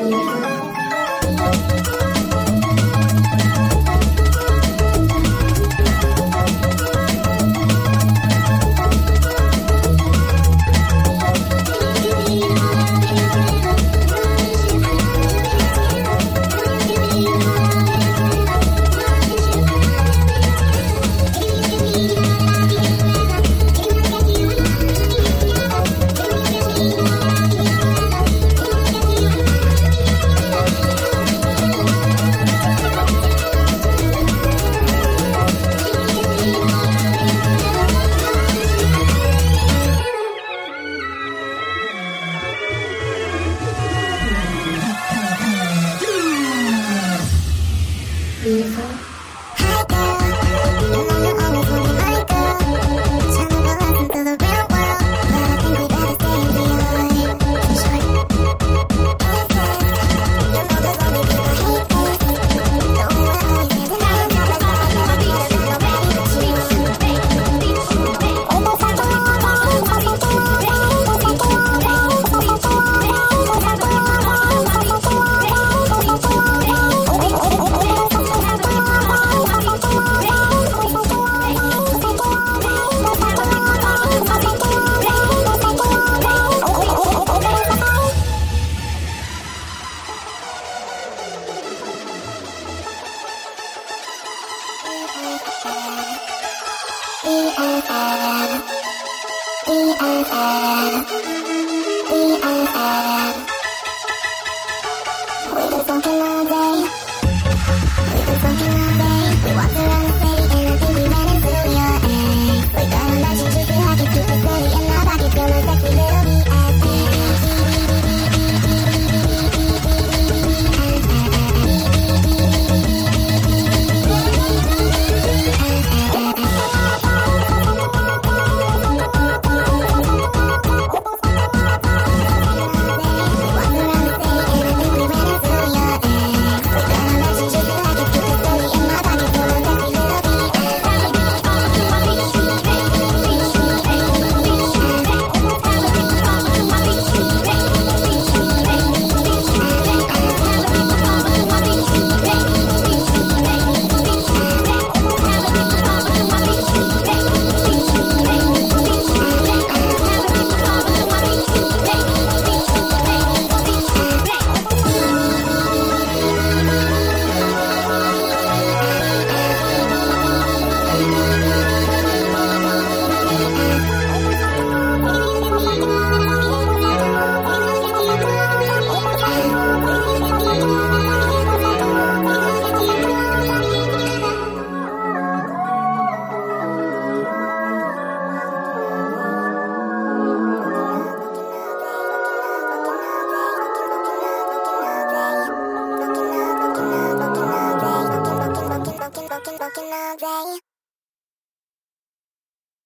Thank you. EFM. EFM. today.